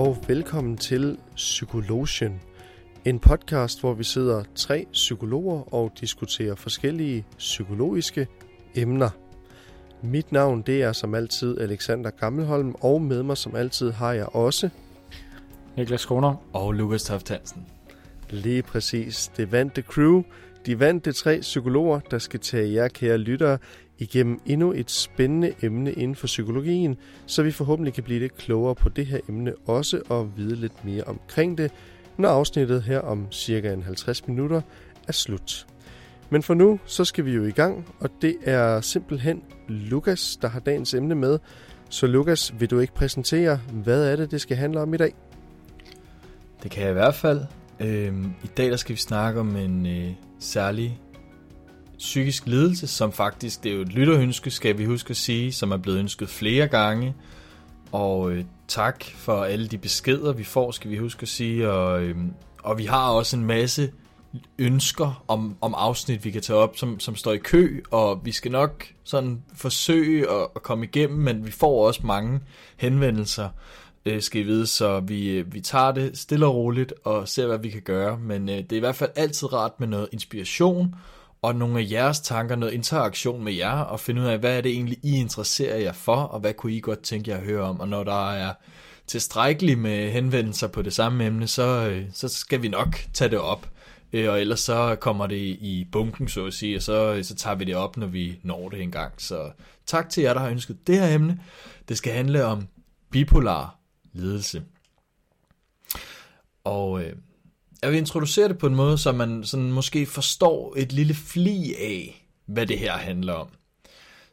Og velkommen til Psykologen. En podcast, hvor vi sidder tre psykologer og diskuterer forskellige psykologiske emner. Mit navn det er som altid Alexander Gammelholm, og med mig som altid har jeg også Niklas Kroner. Og Lukas Toft Hansen. lige præcis det vante crew. De vante tre psykologer, der skal tage jer kære lyttere igennem endnu et spændende emne inden for psykologien, så vi forhåbentlig kan blive lidt klogere på det her emne også og vide lidt mere omkring det, når afsnittet her om cirka en 50 minutter er slut. Men for nu, så skal vi jo i gang, og det er simpelthen Lukas, der har dagens emne med. Så Lukas, vil du ikke præsentere, hvad er det, det skal handle om i dag? Det kan jeg i hvert fald. Øhm, I dag der skal vi snakke om en øh, særlig psykisk lidelse, som faktisk, det er jo et lytterønske, skal vi huske at sige, som er blevet ønsket flere gange. Og øh, tak for alle de beskeder, vi får, skal vi huske at sige. Og, øh, og vi har også en masse ønsker om, om afsnit, vi kan tage op, som, som står i kø, og vi skal nok sådan forsøge at, at komme igennem, men vi får også mange henvendelser, øh, skal I vide, så vi, øh, vi tager det stille og roligt og ser, hvad vi kan gøre, men øh, det er i hvert fald altid rart med noget inspiration, og nogle af jeres tanker, noget interaktion med jer, og finde ud af, hvad er det egentlig, I interesserer jer for, og hvad kunne I godt tænke jer at høre om, og når der er tilstrækkeligt med henvendelser på det samme emne, så, øh, så skal vi nok tage det op. Øh, og ellers så kommer det i bunken, så at sige, og så, øh, så tager vi det op, når vi når det engang. Så tak til jer, der har ønsket det her emne. Det skal handle om bipolar ledelse. Og øh, jeg vil introducere det på en måde, så man sådan måske forstår et lille fli af, hvad det her handler om.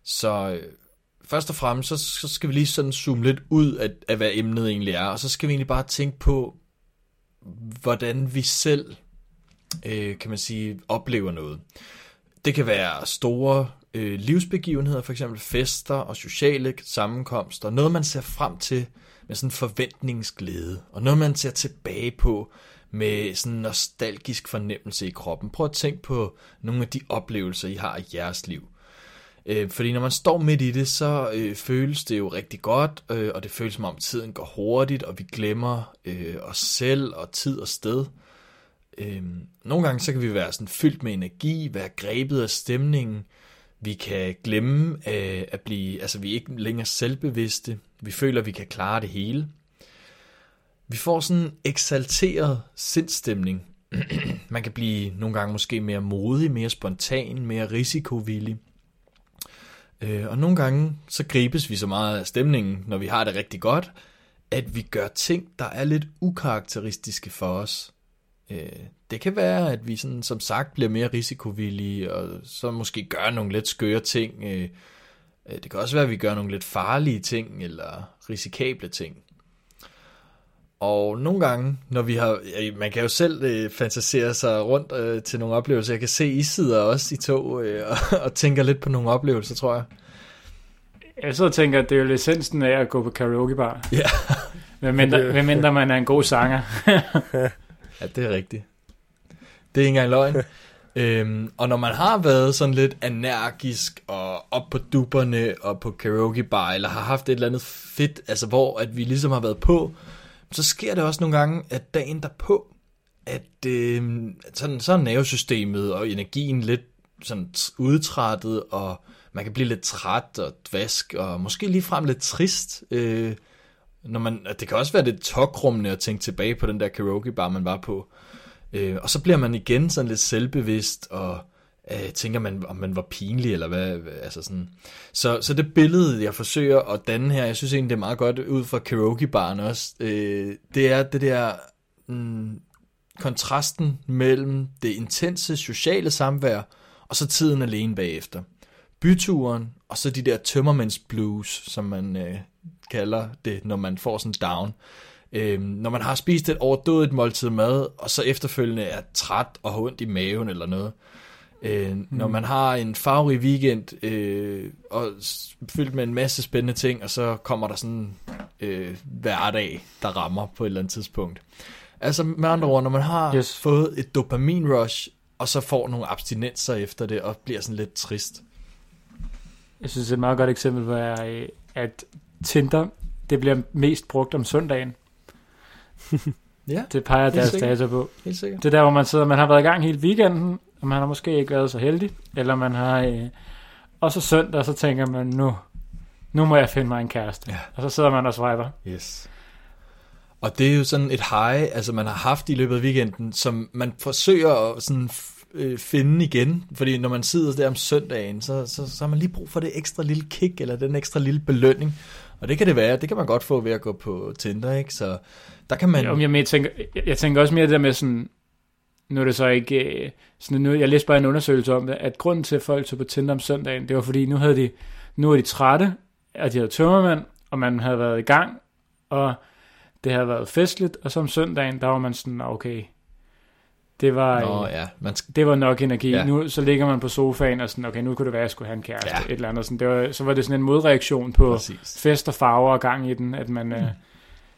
Så øh, først og fremmest, så, så skal vi lige sådan zoome lidt ud af, af, hvad emnet egentlig er, og så skal vi egentlig bare tænke på, hvordan vi selv, øh, kan man sige, oplever noget. Det kan være store øh, livsbegivenheder, for eksempel fester og sociale sammenkomster, noget man ser frem til med sådan forventningsglæde, og noget man ser tilbage på med sådan en nostalgisk fornemmelse i kroppen. Prøv at tænke på nogle af de oplevelser, I har i jeres liv. Øh, fordi når man står midt i det, så øh, føles det jo rigtig godt, øh, og det føles som om tiden går hurtigt, og vi glemmer øh, os selv og tid og sted. Øh, nogle gange så kan vi være sådan fyldt med energi, være grebet af stemningen, vi kan glemme øh, at blive, altså vi er ikke længere selvbevidste, vi føler, at vi kan klare det hele. Vi får sådan en eksalteret sindstemning. Man kan blive nogle gange måske mere modig, mere spontan, mere risikovillig. Øh, og nogle gange så gribes vi så meget af stemningen, når vi har det rigtig godt, at vi gør ting, der er lidt ukarakteristiske for os. Øh, det kan være, at vi sådan, som sagt bliver mere risikovillige, og så måske gør nogle lidt skøre ting. Øh, øh det kan også være, at vi gør nogle lidt farlige ting, eller risikable ting. Og nogle gange, når vi har, man kan jo selv øh, fantasere sig rundt øh, til nogle oplevelser. Jeg kan se, I sidder også i tog øh, og, og tænker lidt på nogle oplevelser, tror jeg. Jeg sidder og tænker, at det er jo essensen af at gå på karaokebar. Ja. Hvem mindre, man er en god sanger. ja, det er rigtigt. Det er ikke engang løgn. øhm, og når man har været sådan lidt energisk og op på duberne og på karaoke bar, eller har haft et eller andet fedt, altså hvor at vi ligesom har været på, så sker det også nogle gange, at dagen derpå, at øh, sådan, så er nervesystemet og energien lidt sådan udtrættet, og man kan blive lidt træt og dvask, og måske lige frem lidt trist. Øh, når man, det kan også være lidt tokrummende at tænke tilbage på den der karaoke bar, man var på. Øh, og så bliver man igen sådan lidt selvbevidst, og øh, tænker man, om man var pinlig, eller hvad, altså sådan. Så, så det billede, jeg forsøger at danne her, jeg synes egentlig, det er meget godt ud fra karaoke-baren også, øh, det er det der mm, kontrasten mellem det intense sociale samvær, og så tiden alene bagefter. Byturen, og så de der tømmermænds blues, som man øh, kalder det, når man får sådan down. Øh, når man har spist et overdådigt måltid mad, og så efterfølgende er træt og har ondt i maven eller noget, Øh, mm. Når man har en farverig weekend øh, og fyldt med en masse spændende ting, og så kommer der sådan øh, hverdag, der rammer på et eller andet tidspunkt. Altså med andre ord, når man har yes. fået et dopamin rush, og så får nogle abstinenser efter det, og bliver sådan lidt trist. Jeg synes, et meget godt eksempel er, at Tinder, det bliver mest brugt om søndagen. Ja, Det peger deres data på. helt sikkert. Det er der, hvor man sidder, man har været i gang hele weekenden, og man har måske ikke været så heldig, eller man har... Øh, og så søndag, så tænker man, nu, nu må jeg finde mig en kæreste. Ja. Og så sidder man og swiper. Yes. Og det er jo sådan et high, altså man har haft i løbet af weekenden, som man forsøger at sådan øh, finde igen. Fordi når man sidder der om søndagen, så, så, så har man lige brug for det ekstra lille kick, eller den ekstra lille belønning. Og det kan det være, det kan man godt få ved at gå på Tinder, ikke? Så der kan man... Men, jeg, tænker, jeg tænker også mere det der med sådan, nu er det så ikke, øh, sådan, nu, jeg læste bare en undersøgelse om det, at grunden til, at folk tog på Tinder om søndagen, det var fordi, nu havde de, nu er de trætte, at de havde tømmermand, og man havde været i gang, og det havde været festligt, og så om søndagen, der var man sådan, okay, det var, Nå øh, ja, man skal, det var nok energi. Ja. Nu så ligger man på sofaen og sådan, okay, nu kunne det være, at jeg skulle have en kæreste, Ja. ja. et eller andet. Sådan, det var, så var det sådan en modreaktion på, præcis. fest og farver og gang i den, at man, Mm. øh,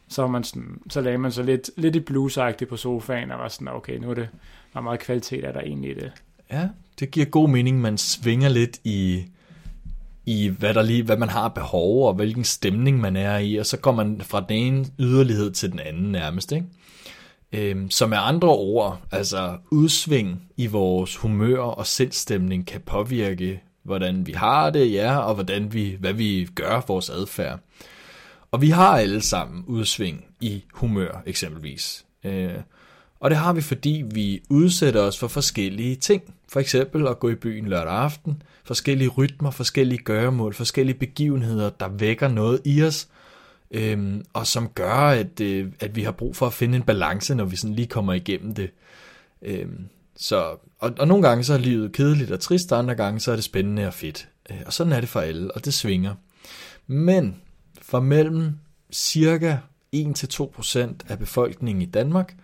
så, var man sådan, så lagde man sig lidt, lidt i bluesagtigt på sofaen, og var sådan, okay, nu er det, hvor meget kvalitet er der egentlig i det. Ja, det giver god mening, man svinger lidt i, i hvad, der lige, hvad man har behov, og hvilken stemning man er i, og så går man fra den ene yderlighed til den anden nærmest, ikke? Øhm, så med andre ord, altså udsving i vores humør og sindstemning kan påvirke, hvordan vi har det, ja, og hvordan vi, hvad vi gør vores adfærd. Og vi har alle sammen udsving i humør, eksempelvis. Øh, og det har vi, fordi vi udsætter os for forskellige ting. For eksempel at gå i byen lørdag aften, forskellige rytmer, forskellige gøremål, forskellige begivenheder, der vækker noget i os, øhm, og som gør, at, øh, at vi har brug for at finde en balance, når vi sådan lige kommer igennem det. Øhm, så, og, og nogle gange så er livet kedeligt og trist, og andre gange så er det spændende og fedt. Øh, og sådan er det for alle, og det svinger. Men for mellem cirka 1-2% af befolkningen i Danmark,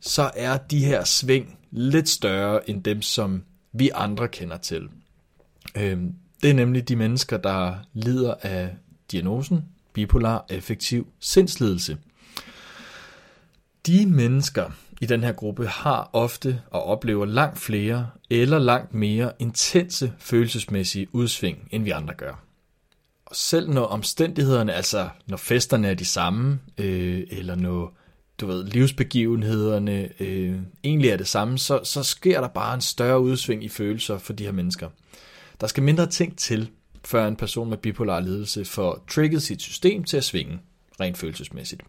så er de her sving lidt større end dem, som vi andre kender til. Øhm, det er nemlig de mennesker, der lider af diagnosen bipolar affektiv sindslidelse. De mennesker i den her gruppe har ofte og oplever langt flere eller langt mere intense følelsesmæssige udsving, end vi andre gør. Og selv når omstændighederne, altså når festerne er de samme, øh, eller når du ved, livsbegivenhederne øh, egentlig er det samme, så, så sker der bare en større udsving i følelser for de her mennesker. Der skal mindre ting til, før en person med bipolar lidelse får trigget sit system til at svinge, rent følelsesmæssigt.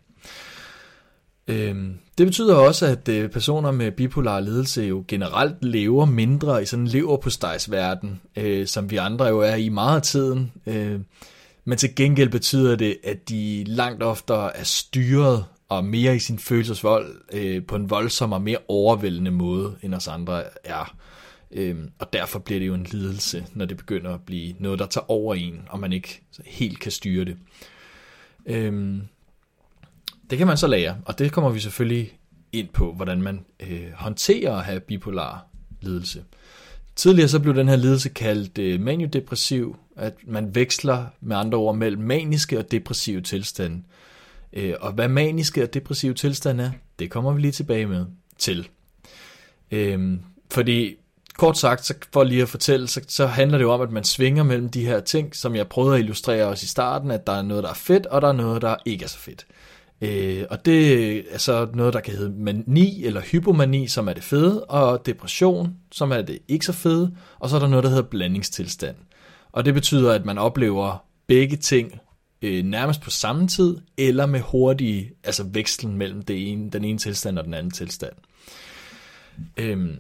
Øhm, det betyder også, at øh, personer med bipolar lidelse jo generelt lever mindre i sådan en leverpostejsverden, øh, som vi andre jo er i meget af tiden. Øh, men til gengæld betyder det, at de langt oftere er styret og mere i sin følelsesvold øh, på en voldsom og mere overvældende måde, end os andre er. Øhm, og derfor bliver det jo en lidelse, når det begynder at blive noget, der tager over en, og man ikke helt kan styre det. Øhm, det kan man så lære, og det kommer vi selvfølgelig ind på, hvordan man øh, håndterer at have bipolar lidelse. Tidligere så blev den her lidelse kaldt øh, maniodepressiv, at man veksler med andre ord mellem maniske og depressive tilstande. Øh, og hvad maniske og depressive tilstande er, det kommer vi lige tilbage med til. Øh, fordi kort sagt, så for lige at fortælle, så, så handler det jo om, at man svinger mellem de her ting, som jeg prøvede at illustrere også i starten, at der er noget, der er fedt, og der er noget, der ikke er så fedt. Øh, og det er så noget, der kan hedde mani eller hypomani, som er det fede, og depression, som er det ikke så fede, og så er der noget, der hedder blandingstilstand. Og det betyder, at man oplever begge ting øh, nærmest på samme tid, eller med hurtige, altså vekslen mellem det ene, den ene tilstand og den anden tilstand. Øhm,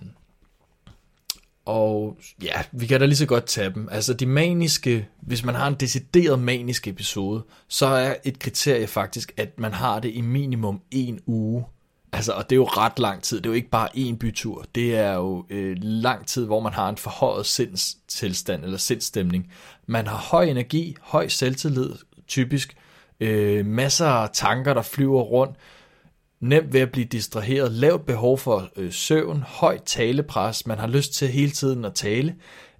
og ja, vi kan da lige så godt tage dem. Altså de maniske, hvis man har en decideret manisk episode, så er et kriterie faktisk, at man har det i minimum en uge. Altså, og det er jo ret lang tid. Det er jo ikke bare en bytur. Det er jo øh, lang tid, hvor man har en forhøjet sindstilstand eller sindstemning. Man har høj energi, høj selvtillid, typisk. Øh, masser af tanker, der flyver rundt nemt ved at blive distraheret, lavt behov for øh, søvn, højt talepres, man har lyst til hele tiden at tale.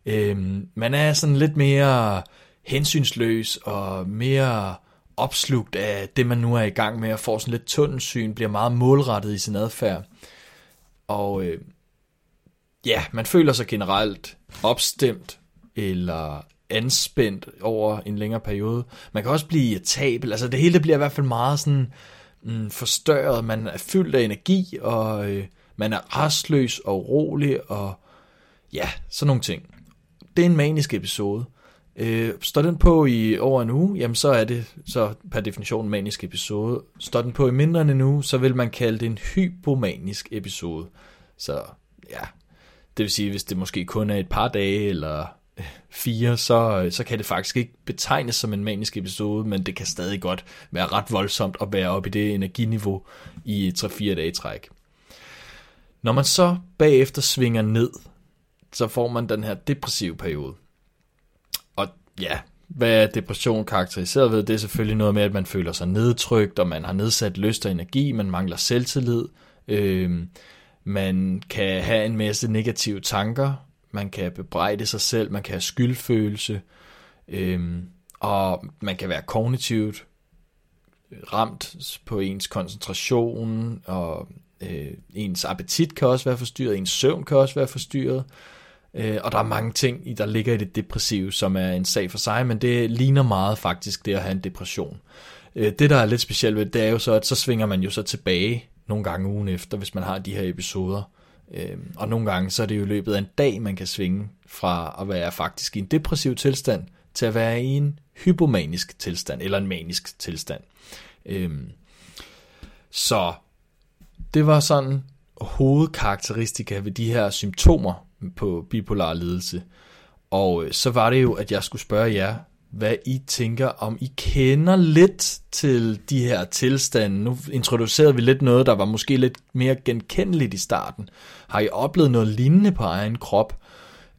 Øh, man er sådan lidt mere hensynsløs og mere opslugt af det, man nu er i gang med, og får sådan lidt tunnelsyn, bliver meget målrettet i sin adfærd. Og øh, ja, man føler sig generelt opstemt eller anspændt over en længere periode. Man kan også blive irritabel, altså det hele bliver i hvert fald meget sådan mm, forstørret, man er fyldt af energi, og øh, man er rastløs og urolig, og ja, sådan nogle ting. Det er en manisk episode. Øh, står den på i over en uge, jamen så er det så per definition en manisk episode. Står den på i mindre end en uge, så vil man kalde det en hypomanisk episode. Så ja, det vil sige, hvis det måske kun er et par dage eller fire, så, så kan det faktisk ikke betegnes som en manisk episode, men det kan stadig godt være ret voldsomt at være oppe i det energiniveau i 3-4 dage træk. Når man så bagefter svinger ned, så får man den her depressive periode. Og ja, hvad er depression karakteriseret ved? Det er selvfølgelig noget med, at man føler sig nedtrykt, og man har nedsat lyst og energi, man mangler selvtillid, øh, man kan have en masse negative tanker, man kan bebrejde sig selv, man kan have skyldfølelse, øh, og man kan være kognitivt ramt på ens koncentration, og øh, ens appetit kan også være forstyrret, ens søvn kan også være forstyrret, øh, og der er mange ting, der ligger i det depressive, som er en sag for sig, men det ligner meget faktisk det at have en depression. Øh, det, der er lidt specielt ved det, er jo så, at så svinger man jo så tilbage nogle gange ugen efter, hvis man har de her episoder. Øh, og nogle gange, så er det jo løbet af en dag, man kan svinge fra at være faktisk i en depressiv tilstand, til at være i en hypomanisk tilstand, eller en manisk tilstand. Øh, så det var sådan hovedkarakteristika ved de her symptomer på bipolar lidelse. Og øh, så var det jo, at jeg skulle spørge jer, hvad I tænker, om I kender lidt til de her tilstande. Nu introducerede vi lidt noget, der var måske lidt mere genkendeligt i starten. Har I oplevet noget lignende på egen krop?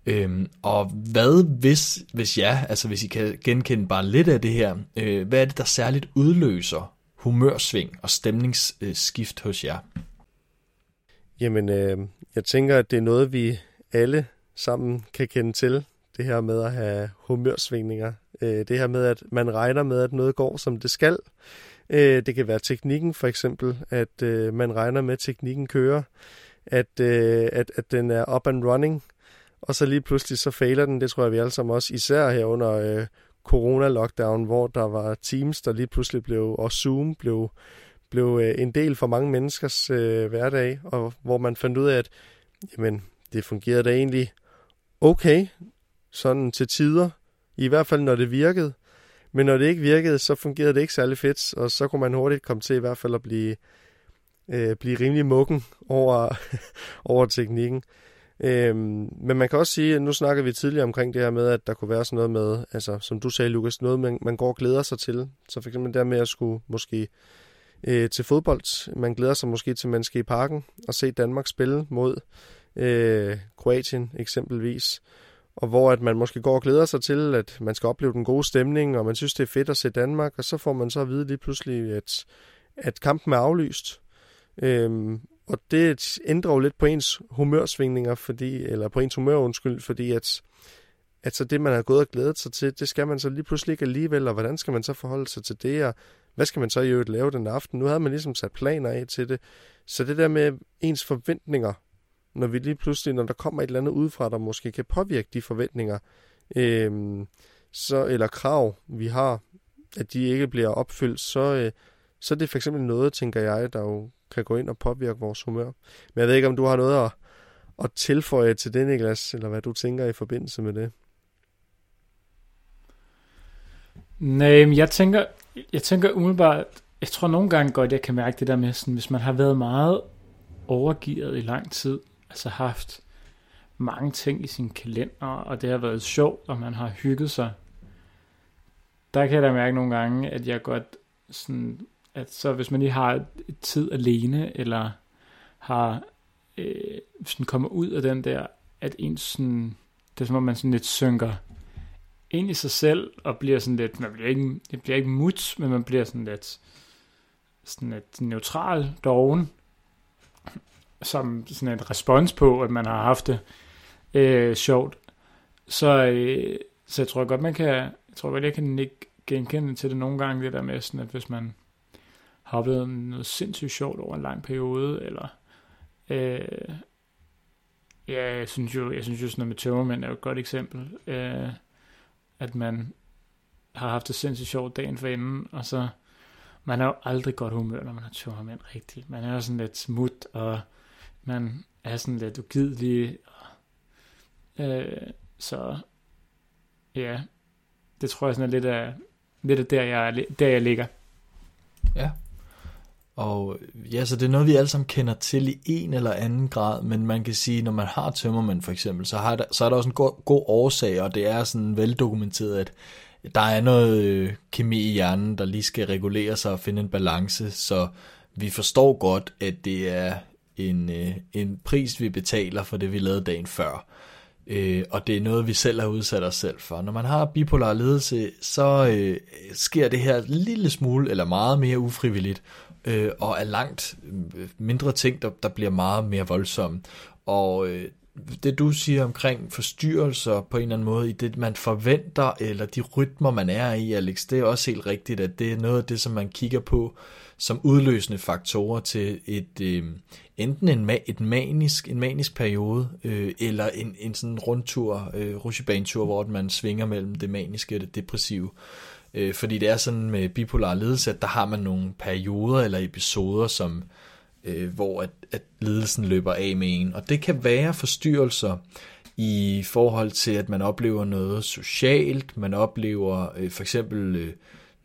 Øhm, og hvad hvis, hvis ja, altså hvis I kan genkende bare lidt af det her, øh, hvad er det, der særligt udløser humørsving og stemningsskift hos jer? Jamen, øh, jeg tænker, at det er noget, vi alle sammen kan kende til. Det her med at have humørsvingninger. Øh, det her med, at man regner med, at noget går, som det skal. Øh, det kan være teknikken for eksempel, at øh, man regner med, at teknikken kører. At, øh, at, at den er up and running. Og så lige pludselig så fejler den. Det tror jeg, vi alle sammen også, især her under øh, corona-lockdown, hvor der var Teams, der lige pludselig blev, og Zoom blev blev øh, en del for mange menneskers øh, hverdag, og hvor man fandt ud af, at jamen, det fungerede da egentlig okay, sådan til tider, i hvert fald når det virkede. Men når det ikke virkede, så fungerede det ikke særlig fedt, og så kunne man hurtigt komme til i hvert fald at blive, øh, blive rimelig mukken over, over teknikken. Øhm, men man kan også sige, nu snakker vi tidligere omkring det her med, at der kunne være sådan noget med, altså som du sagde, Lukas, noget man, man går og glæder sig til. Så for eksempel der med at skulle måske øh, til fodbold. Man glæder sig måske til, at man skal i parken og se Danmark spille mod øh, Kroatien eksempelvis. Og hvor at man måske går og glæder sig til, at man skal opleve den gode stemning, og man synes, det er fedt at se Danmark, og så får man så at vide lige pludselig, at, at kampen er aflyst. Øhm, og det ændrer jo lidt på ens humørsvingninger, fordi, eller på ens humør, undskyld, fordi at, at så det, man har gået og glædet sig til, det skal man så lige pludselig ikke alligevel, og hvordan skal man så forholde sig til det, og hvad skal man så i øvrigt lave den aften? Nu havde man ligesom sat planer af til det. Så det der med ens forventninger, når vi lige pludselig, når der kommer et eller andet udefra, der måske kan påvirke de forventninger, øh, så, eller krav, vi har, at de ikke bliver opfyldt, så, øh, så er det for eksempel noget, tænker jeg, der jo kan gå ind og påvirke vores humør. Men jeg ved ikke, om du har noget at, at tilføje til det, Niklas, eller hvad du tænker i forbindelse med det. Nej, jeg tænker, jeg tænker umiddelbart, jeg tror nogle gange godt, jeg kan mærke det der med, sådan, hvis man har været meget overgivet i lang tid, altså haft mange ting i sin kalender, og det har været sjovt, og man har hygget sig, der kan jeg da mærke nogle gange, at jeg godt sådan, at så hvis man lige har tid alene, eller har øh, sådan kommer ud af den der, at ens sådan, det er som om man sådan lidt synker ind i sig selv, og bliver sådan lidt, man bliver ikke, det bliver ikke mut, men man bliver sådan lidt, sådan lidt neutral doven, som sådan et respons på, at man har haft det øh, sjovt. Så, øh, så jeg tror godt, man kan, jeg tror godt, jeg kan ikke genkende til det nogle gange, det der med sådan, at hvis man har oplevet noget sindssygt sjovt over en lang periode, eller øh, ja, jeg synes jo, jeg synes jo sådan noget med tømmermænd er jo et godt eksempel. Øh, at man har haft det sindssygt sjovt dagen for inden, og så man er jo aldrig godt humør, når man har tømmermænd rigtigt. Man er sådan lidt smut, og man er sådan lidt ugidelig. Øh, så ja, det tror jeg sådan er lidt af, lidt af der, jeg, der, jeg ligger. Ja. Og ja, så det er noget, vi alle sammen kender til i en eller anden grad, men man kan sige, når man har tømmermænd for eksempel, så, har der, så er der også en god, god årsag, og det er sådan veldokumenteret, at der er noget øh, kemi i hjernen, der lige skal regulere sig og finde en balance, så vi forstår godt, at det er en, øh, en pris, vi betaler for det, vi lavede dagen før. Øh, og det er noget, vi selv har udsat os selv for. Når man har bipolar ledelse, så øh, sker det her lille smule, eller meget mere ufrivilligt, øh, og er langt øh, mindre ting, der, der bliver meget mere voldsomme. Og øh, det du siger omkring forstyrrelser på en eller anden måde, i det man forventer, eller de rytmer man er i, Alex, det er også helt rigtigt, at det er noget af det, som man kigger på som udløsende faktorer til et øh, enten en, ma- et manisk, en manisk periode, øh, eller en, en sådan rundtur, øh, rusjebanetur, hvor man svinger mellem det maniske og det depressive. Øh, fordi det er sådan med bipolar ledelse, at der har man nogle perioder eller episoder, som øh, hvor at, at ledelsen løber af med en. Og det kan være forstyrrelser i forhold til, at man oplever noget socialt, man oplever øh, for eksempel øh,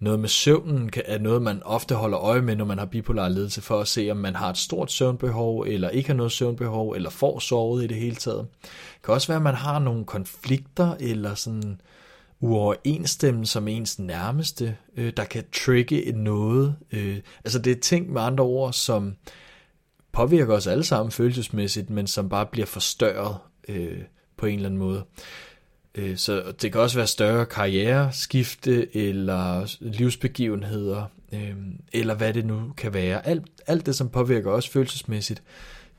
noget med søvnen, er noget, man ofte holder øje med, når man har bipolar ledelse, for at se, om man har et stort søvnbehov, eller ikke har noget søvnbehov, eller får sovet i det hele taget. Det kan også være, at man har nogle konflikter, eller sådan uoverensstemmelser med ens nærmeste, øh, der kan trigge noget. Øh, altså det er ting med andre ord, som påvirker os alle sammen følelsesmæssigt, men som bare bliver forstørret øh, på en eller anden måde. Øh, så det kan også være større karriereskifte, eller livsbegivenheder, øh, eller hvad det nu kan være. Alt, alt det, som påvirker os følelsesmæssigt,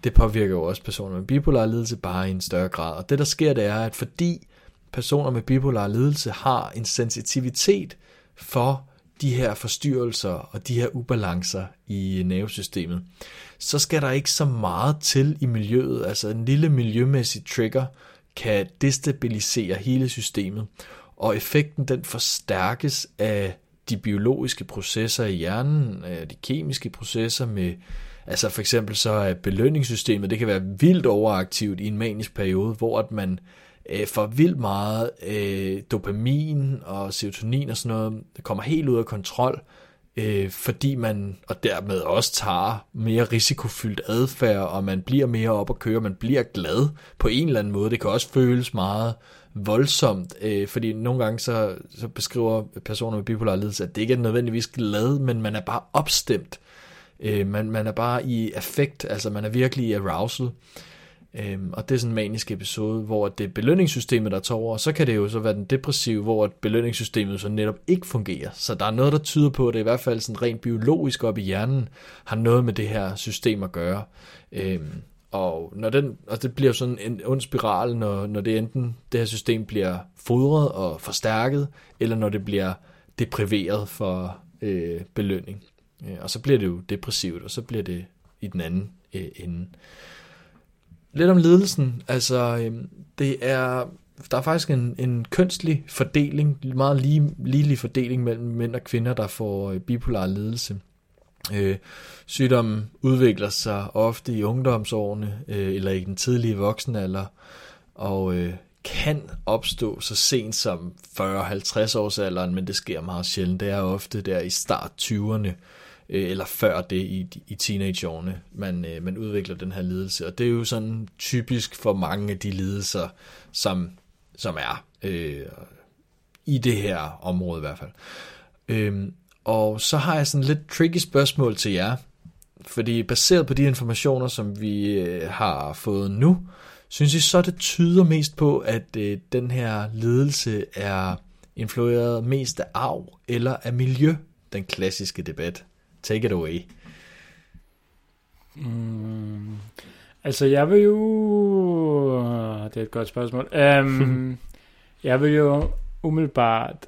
det påvirker jo også personer med bipolar lidelse bare i en større grad. Og det der sker, det er, at fordi personer med bipolar lidelse har en sensitivitet for de her forstyrrelser og de her ubalancer i nervesystemet, så skal der ikke så meget til i miljøet. Altså en lille miljømæssig trigger kan destabilisere hele systemet, og effekten den forstærkes af de biologiske processer i hjernen, de kemiske processer med Altså for eksempel så er belønningssystemet, det kan være vildt overaktivt i en manisk periode, hvor at man øh, får vildt meget øh, dopamin og serotonin og sådan noget, det kommer helt ud af kontrol, øh, Øh, fordi man, og dermed også tager mere risikofyldt adfærd, og man bliver mere op at køre, man bliver glad på en eller anden måde. Det kan også føles meget voldsomt, øh, fordi nogle gange så, så beskriver personer med bipolar lidelse, at det ikke er nødvendigvis glad, men man er bare opstemt. Øh, man, man er bare i affekt, altså man er virkelig i arousal. Øhm, og det er sådan en manisk episode, hvor det er belønningssystemet, der tager over, og så kan det jo så være den depressive, hvor belønningssystemet så netop ikke fungerer. Så der er noget, der tyder på, at det i hvert fald sådan rent biologisk op i hjernen har noget med det her system at gøre. Øhm, og, når den, og det bliver sådan en ond spiral, når, når det enten det her system bliver fodret og forstærket, eller når det bliver depriveret for øh, belønning. Øh, og så bliver det jo depressivt, og så bliver det i den anden øh, ende. Lidt om ledelsen. Altså, øhm, det er, der er faktisk en, en kønslig fordeling, meget lige, ligelig fordeling mellem mænd og kvinder, der får øh, bipolar ledelse. Øh, sygdommen udvikler sig ofte i ungdomsårene øh, eller i den tidlige voksenalder, og øh, kan opstå så sent som 40-50 års alderen, men det sker meget sjældent. Det er ofte der i start 20'erne, øh, eller før det i, i teenageårene, man, øh, man udvikler den her lidelse. Og det er jo sådan typisk for mange af de lidelser, som, som er øh, i det her område i hvert fald. Øh, og så har jeg sådan lidt tricky spørgsmål til jer, fordi baseret på de informationer, som vi øh, har fået nu, synes I så, det tyder mest på, at øh, den her ledelse er influeret mest af arv eller af miljø? Den klassiske debat. Take it away. Mm, altså, jeg vil jo... Det er et godt spørgsmål. Um, jeg vil jo umiddelbart...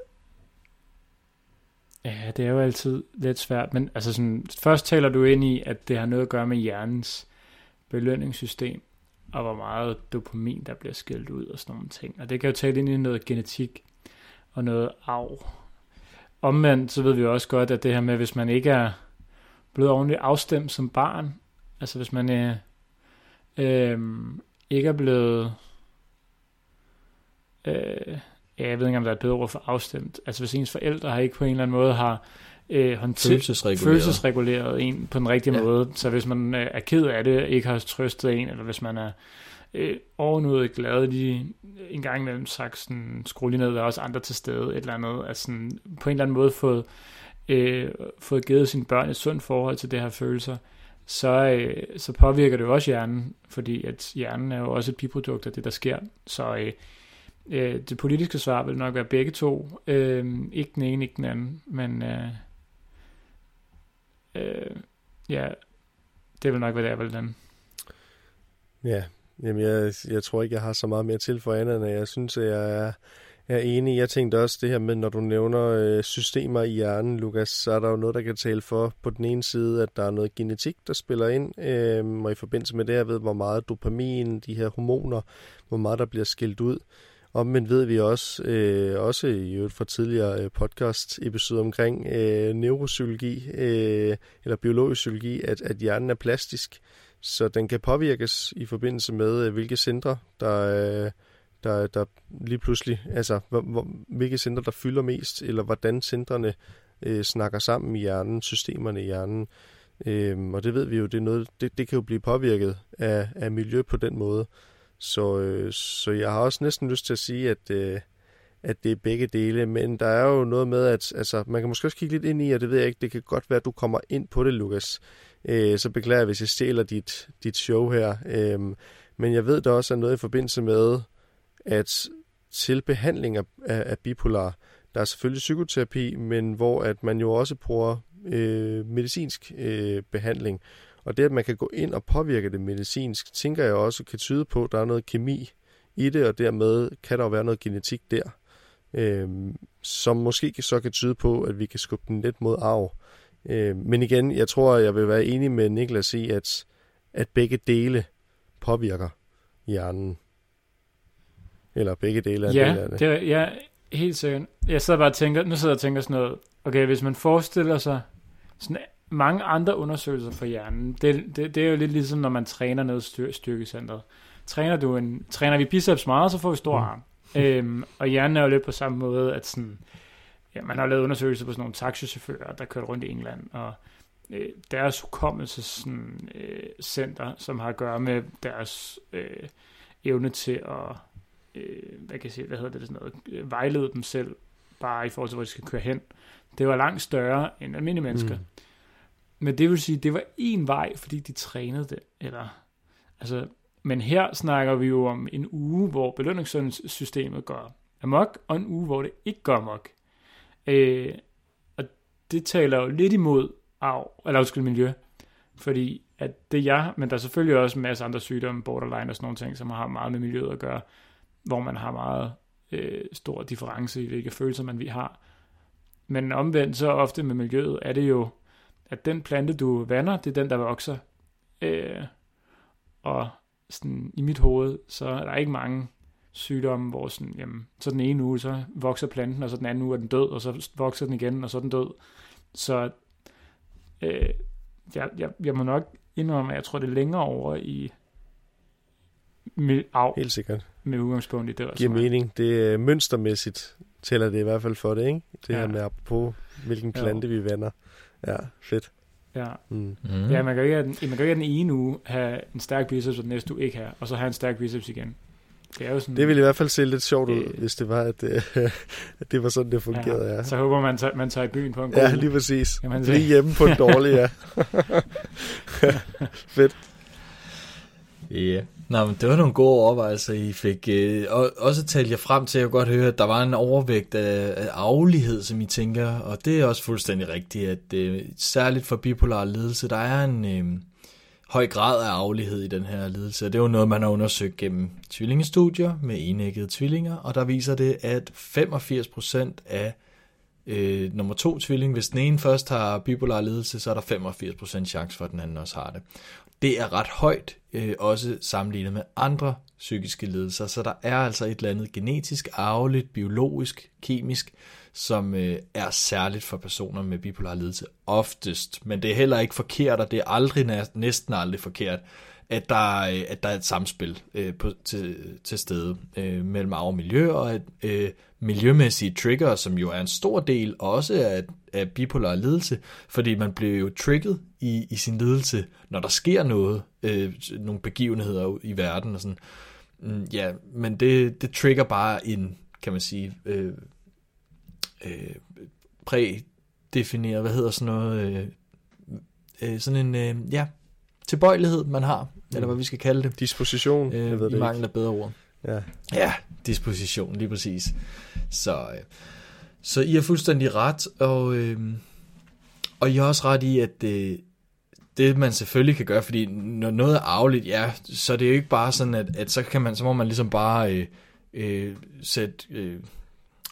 Ja, det er jo altid lidt svært, men altså sådan, først taler du ind i, at det har noget at gøre med hjernens belønningssystem, og hvor meget dopamin, der bliver skilt ud og sådan nogle ting. Og det kan jo tale ind i noget genetik og noget arv omvendt, så ved vi også godt, at det her med, hvis man ikke er blevet ordentligt afstemt som barn, altså hvis man øh, øh, ikke er blevet, øh, ja, jeg ved ikke, om der er et bedre ord for afstemt, altså hvis ens forældre har ikke på en eller anden måde har øh, håndter- Følelsesreguleret. følelsesreguleret en på den rigtige ja. måde, så hvis man øh, er ked af det, ikke har trøstet en, eller hvis man er øh, ovenud glad, lige en gang imellem sagt sådan, skru lige ned, der er også andre til stede, et eller andet, altså sådan, på en eller anden måde fået, øh, fået givet sine børn et sundt forhold til det her følelser, så, øh, så påvirker det jo også hjernen, fordi at hjernen er jo også et biprodukt af det, der sker. Så øh, øh, det politiske svar vil nok være begge to. Øh, ikke den ene, ikke den anden, men øh, øh, ja, det vil nok være der, vel den. Ja, jamen jeg, jeg tror ikke, jeg har så meget mere til for andet, end jeg synes, at jeg er, jeg er enig. Jeg tænkte også det her med, når du nævner øh, systemer i hjernen, Lukas, så er der jo noget, der kan tale for på den ene side, at der er noget genetik, der spiller ind, øh, og i forbindelse med det jeg ved, hvor meget dopamin, de her hormoner, hvor meget der bliver skilt ud. Og men ved vi også, øh, også i øvrigt fra tidligere øh, podcast-episoder omkring øh, neuropsykologi, øh, eller biologisk psykologi, at, at hjernen er plastisk, så den kan påvirkes i forbindelse med, øh, hvilke centre, der, øh, der, der lige pludselig, altså hvor, hvor, hvilke centre, der fylder mest, eller hvordan centrene øh, snakker sammen i hjernen, systemerne i hjernen. Øhm, og det ved vi jo, det, er noget, det, det kan jo blive påvirket af, af miljø på den måde. Så, øh, så jeg har også næsten lyst til at sige, at, øh, at det er begge dele, men der er jo noget med, at altså, man kan måske også kigge lidt ind i, og det ved jeg ikke, det kan godt være, at du kommer ind på det, Lukas. Øh, så beklager jeg, hvis jeg stjæler dit, dit show her. Øh, men jeg ved, der også er noget i forbindelse med, at til behandling af, af, bipolar, der er selvfølgelig psykoterapi, men hvor at man jo også bruger øh, medicinsk øh, behandling. Og det, at man kan gå ind og påvirke det medicinsk, tænker jeg også kan tyde på, at der er noget kemi i det, og dermed kan der jo være noget genetik der, øh, som måske så kan tyde på, at vi kan skubbe den lidt mod arv. Øh, men igen, jeg tror, jeg vil være enig med Niklas i, at, at begge dele påvirker hjernen. Eller begge dele en Ja, del af det. det er, ja, helt sikkert. Jeg sidder bare og tænker, nu sidder jeg og tænker sådan noget, okay, hvis man forestiller sig sådan mange andre undersøgelser for hjernen, det, det, det er jo lidt ligesom, når man træner ned i styr, styrkecentret. Træner, du en, træner vi biceps meget, så får vi stor Mm. arm. øhm, og hjernen er jo lidt på samme måde, at sådan, ja, man har lavet undersøgelser på sådan nogle taxichauffører, der kørte rundt i England, og øh, deres hukommelsescenter, øh, center, som har at gøre med deres øh, evne til at hvad kan jeg sige, hvad hedder det, sådan noget, øh, vejlede dem selv, bare i forhold til, hvor de skal køre hen. Det var langt større end almindelige mennesker. Mm. Men det vil sige, det var en vej, fordi de trænede det. Eller, altså, men her snakker vi jo om en uge, hvor belønningssystemet går amok, og en uge, hvor det ikke går amok. Øh, og det taler jo lidt imod arv, eller undskyld, miljø. Fordi at det jeg, men der er selvfølgelig også en masse andre sygdomme, borderline og sådan nogle ting, som har meget med miljøet at gøre, hvor man har meget øh, stor difference i, hvilke følelser man vi har. Men omvendt så ofte med miljøet er det jo, at den plante, du vander, det er den, der vokser. Øh, og sådan, i mit hoved, så er der ikke mange sygdomme, hvor sådan, jamen, så den ene uge, så vokser planten, og så den anden uge er den død, og så vokser den igen, og så er den død. Så øh, jeg, jeg, jeg må nok indrømme, at jeg tror, det er længere over i med, af, Helt sikkert. med udgangspunkt i det. Giver mening. Det er mønstermæssigt tæller det i hvert fald for det, ikke? Det Ja. her med på hvilken Jo. plante vi vander. Ja, fedt. Ja. Mm. Mm. ja, man kan jo ikke, den, man kan jo ikke have den ene uge have en stærk biceps, og den næste uge ikke have, og så have en stærk biceps igen. Det er jo sådan... Det ville i hvert fald se lidt sjovt ud, Øh. hvis det var, at, øh, at det var sådan, det fungerede. Ja, Så håber man, tager, man tager i byen på en god ja lige præcis. Kan man sige. Lige hjemme på en dårlig, ja. fedt. Ja. Yeah. Nej, men det var nogle gode overvejelser, I fik. Øh, og også talte jeg frem til, at jeg godt høre, at der var en overvægt af, af aflighed, som I tænker, og det er også fuldstændig rigtigt, at øh, særligt for bipolar lidelse, der er en øh, høj grad af aflighed i den her lidelse, og det er jo noget, man har undersøgt gennem tvillingestudier med enæggede tvillinger, og der viser det, at 85% af øh, nummer to tvilling, hvis den ene først har bipolar lidelse, så er der 85% chance for, at den anden også har det. Det er ret højt, øh, også sammenlignet med andre psykiske lidelser, så der er altså et eller andet genetisk, arveligt, biologisk, kemisk, som øh, er særligt for personer med bipolar lidelse oftest. Men det er heller ikke forkert, og det er aldrig, næsten aldrig forkert, at der, øh, at der er et samspil øh, på, til, til stede øh, mellem arv og miljø, og at øh, miljømæssige trigger, som jo er en stor del også af, af bipolar lidelse, fordi man bliver jo trigget i, i sin lidelse, når der sker noget, øh, nogle begivenheder i verden og sådan. Mm, ja, men det, det trigger bare en, kan man sige, øh, øh, prædefineret, hvad hedder sådan noget, øh, øh, sådan en, øh, ja, tilbøjelighed, man har, mm. eller hvad vi skal kalde det. Disposition, øh, jeg ved det I mangel af bedre ord. Ja. ja, disposition, lige præcis. Så, øh, så I har fuldstændig ret, og, øh, og I har også ret i, at det, det man selvfølgelig kan gøre, fordi når noget er arveligt, ja, så er det jo ikke bare sådan, at, at så, kan man, så må man ligesom bare øh, øh, sætte øh,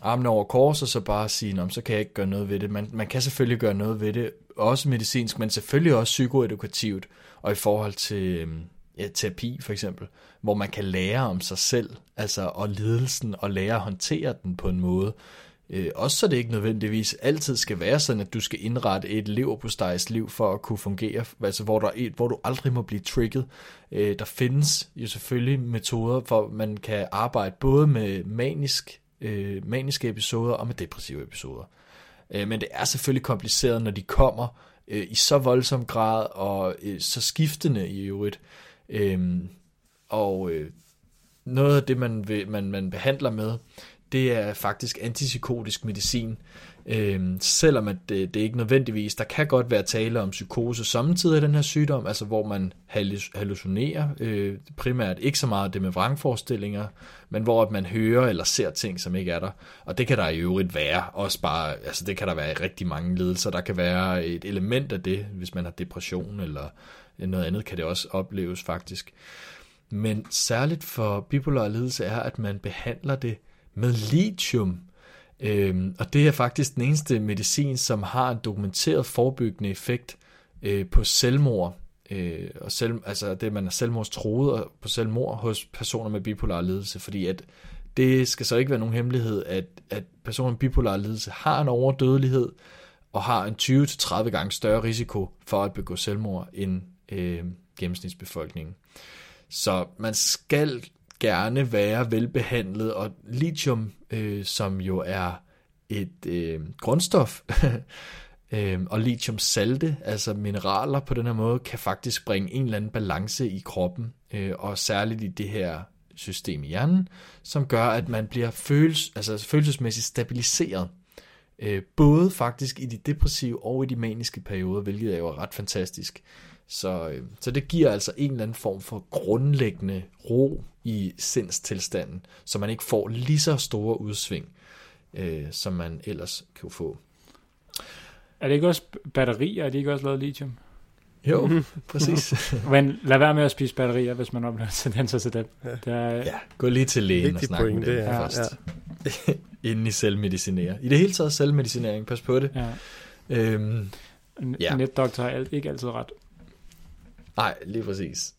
armene over kors, og så bare sige, så kan jeg ikke gøre noget ved det. Man, man kan selvfølgelig gøre noget ved det, også medicinsk, men selvfølgelig også psykoedukativt, og i forhold til øh, ja, terapi for eksempel, hvor man kan lære om sig selv, altså og ledelsen, og lære at håndtere den på en måde. Øh, også så det ikke nødvendigvis altid skal være sådan, at du skal indrette et leverpostejs liv for at kunne fungere, altså hvor, der er, hvor du aldrig må blive trigget. Øh, der findes jo selvfølgelig metoder, for man kan arbejde både med manisk, øh, maniske episoder og med depressive episoder. Øh, men det er selvfølgelig kompliceret, når de kommer øh, i så voldsom grad og øh, så skiftende i øvrigt. Øh, og øh, noget af det, man, vil, man, man behandler med, det er faktisk antipsykotisk medicin. Øhm, selvom at det, det ikke nødvendigvis, der kan godt være tale om psykose samtidig af den her sygdom, altså hvor man hallucinerer, øh, primært ikke så meget det med vrangforestillinger, men hvor at man hører eller ser ting, som ikke er der. Og det kan der i øvrigt være, også bare, altså det kan der være i rigtig mange lidelser, der kan være et element af det, hvis man har depression eller noget andet, kan det også opleves faktisk. Men særligt for bipolar lidelse er, at man behandler det med lithium, Øhm, og det er faktisk den eneste medicin, som har en dokumenteret forebyggende effekt øh, på selvmord. Øh, og selv, altså det, man er selvmordstroet og på selvmord hos personer med bipolar lidelse, fordi at det skal så ikke være nogen hemmelighed, at, at personer med bipolar lidelse har en overdødelighed og har en 20-30 gange større risiko for at begå selvmord end øh, gennemsnitsbefolkningen. Så man skal gerne være velbehandlet, og lithium, øh, som jo er et øh, grundstof, øh, og lithiumsalte, altså mineraler på den her måde, kan faktisk bringe en eller anden balance i kroppen, øh, og særligt i det her system i hjernen, som gør, at man bliver føles, altså følelsesmæssigt stabiliseret. Øh, både faktisk i de depressive og i de maniske perioder, hvilket er jo ret fantastisk. Så, øh, så det giver altså en eller anden form for grundlæggende ro i sindstilstanden, så man ikke får lige så store udsving, øh, som man ellers kan få. Er det ikke også batterier? Er det ikke også lavet lithium? Jo, præcis. Men lad være med at spise batterier, hvis man oplever tendenser til det. Ja. det er, ja, gå lige til lægen og snak med dem ja. først. Ja. Inden I selvmedicinere. I det hele taget selvmedicinering, pas på det. Ja. Øhm, ja. Netdoktor har ikke altid ret. Nej, lige præcis.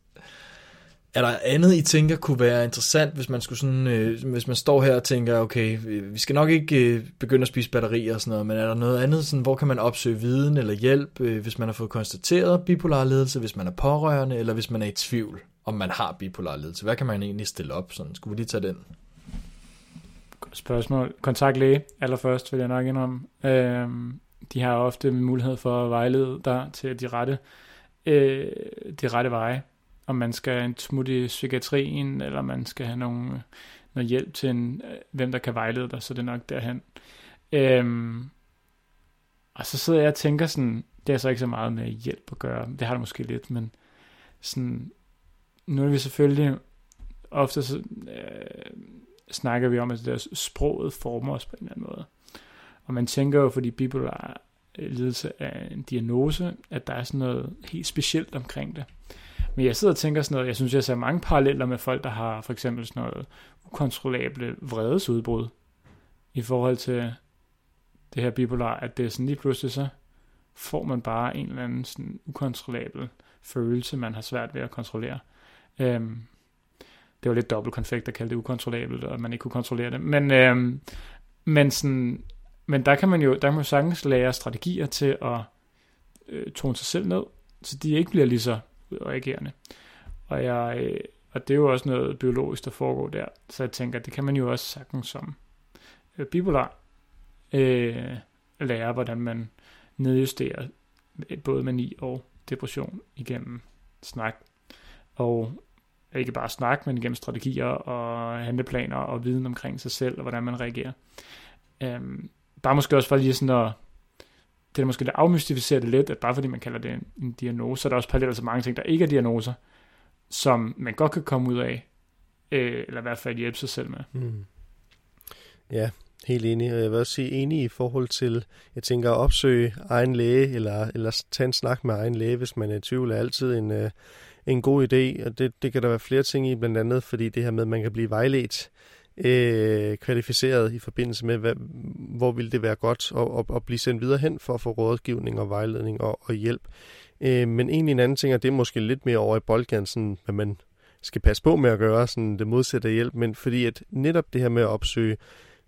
Er der andet, I tænker kunne være interessant, hvis man skulle sådan, øh, hvis man står her og tænker, okay, vi skal nok ikke øh, begynde at spise batterier og sådan noget, men er der noget andet, sådan, hvor kan man opsøge viden eller hjælp, øh, hvis man har fået konstateret bipolar ledelse, hvis man er pårørende, eller hvis man er i tvivl, om man har bipolar ledelse? Hvad kan man egentlig stille op? Sådan, skulle vi lige tage den? Spørgsmål. Kontakt læge allerførst, vil jeg nok indrømme. Øh, de har ofte mulighed for at vejlede dig til de rette øh, de rette veje. Om man skal en smut i psykiatrien, eller man skal have nogle, noget hjælp til, en, øh, hvem der kan vejlede dig, så det er nok derhen. Øhm, og så sidder jeg og tænker sådan, det er så ikke så meget med hjælp at gøre, det har det måske lidt, men sådan, nu er vi selvfølgelig, ofte så, øh, snakker vi om, at deres sproget former os på en eller anden måde. Og man tænker jo, fordi bipolar Øh, lidelse af en diagnose, at der er sådan noget helt specielt omkring det. Men jeg sidder og tænker sådan noget, jeg synes, jeg ser mange paralleller med folk, der har for eksempel sådan noget ukontrollable vredesudbrud i forhold til det her bipolar, at det er sådan lige pludselig så får man bare en eller anden sådan ukontrollabel følelse, man har svært ved at kontrollere. Øhm, det var lidt dobbelt konfekt at kalde det ukontrollabelt, og man ikke kunne kontrollere det. Men, øhm, men sådan, men der kan man jo, der kan man jo sagtens lære strategier til at øh, tone sig selv ned, så de ikke bliver lige så reagerende. Og, jeg, øh, og det er jo også noget biologisk, der foregår der. Så jeg tænker, det kan man jo også sagtens som øh, bipolar øh, lære, hvordan man nedjusterer både mani og depression igennem snak. Og ikke bare snak, men igennem strategier og handleplaner og viden omkring sig selv og hvordan man reagerer. Øhm, bare måske også for lige sådan at det er måske lidt afmystificeret det lidt, at bare fordi man kalder det en, en diagnose, så er der også parallelt så mange ting, der ikke er diagnoser, som man godt kan komme ud af, øh, eller i hvert fald hjælpe sig selv med. Mm. Ja, helt enig. Og jeg vil også sige enig i forhold til, jeg tænker at opsøge egen læge, eller, eller tage en snak med egen læge, hvis man er i tvivl, er altid en, øh, en god idé. Og det, det kan der være flere ting i, blandt andet fordi det her med, at man kan blive vejledt øh, Øh, kvalificeret i forbindelse med, hvad, hvor ville det være godt at, at, at blive sendt videre hen for at få rådgivning og vejledning og, og hjælp. Øh, men egentlig en anden ting, og det er måske lidt mere over i boldgaden, sådan, hvad man skal passe på med at gøre, sådan det modsatte hjælp, men fordi at netop det her med at opsøge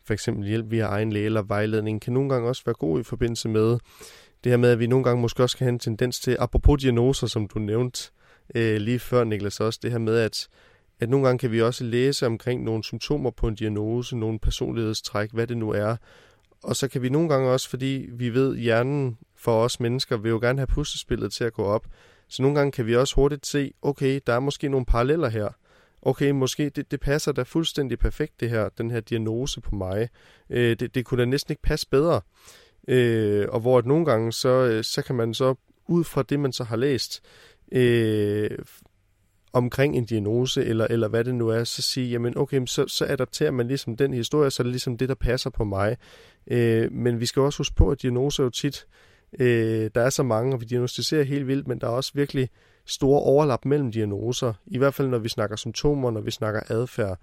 for eksempel hjælp via egen læge eller vejledning, kan nogle gange også være god i forbindelse med det her med, at vi nogle gange måske også kan have en tendens til, apropos diagnoser, som du nævnte øh, lige før, Niklas, også det her med, at at nogle gange kan vi også læse omkring nogle symptomer på en diagnose, nogle personlighedstræk, hvad det nu er. Og så kan vi nogle gange også, fordi vi ved, at hjernen for os mennesker vil jo gerne have puslespillet til at gå op. Så nogle gange kan vi også hurtigt se, okay, der er måske nogle paralleller her. Okay, måske det, det passer da fuldstændig perfekt, det her, den her diagnose på mig. Øh, det, det kunne da næsten ikke passe bedre. Øh, og hvor at nogle gange, så, øh, så kan man så ud fra det, man så har læst, øh, omkring en diagnose, eller, eller hvad det nu er, så sige, jamen okay, så, så adapterer man ligesom den historie, så er det ligesom det, der passer på mig. Øh, men vi skal også huske på, at diagnoser jo tit, øh, der er så mange, og vi diagnostiserer helt vildt, men der er også virkelig store overlap mellem diagnoser, i hvert fald når vi snakker symptomer, når vi snakker adfærd.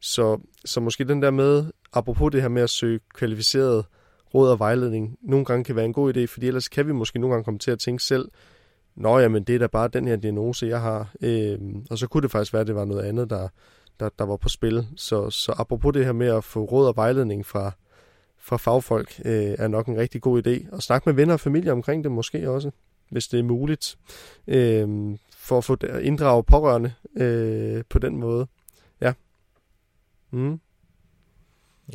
Så, så måske den der med, apropos det her med at søge kvalificeret råd og vejledning, nogle gange kan være en god idé, fordi ellers kan vi måske nogle gange komme til at tænke selv, Nå, jamen det er da bare den her diagnose, jeg har. Øh, og så kunne det faktisk være, at det var noget andet, der, der, der var på spil. Så, så apropos det her med at få råd og vejledning fra, fra fagfolk, øh, er nok en rigtig god idé. Og snakke med venner og familie omkring det måske også, hvis det er muligt. Øh, for at få inddrage pårørende øh, på den måde. Ja. Mm.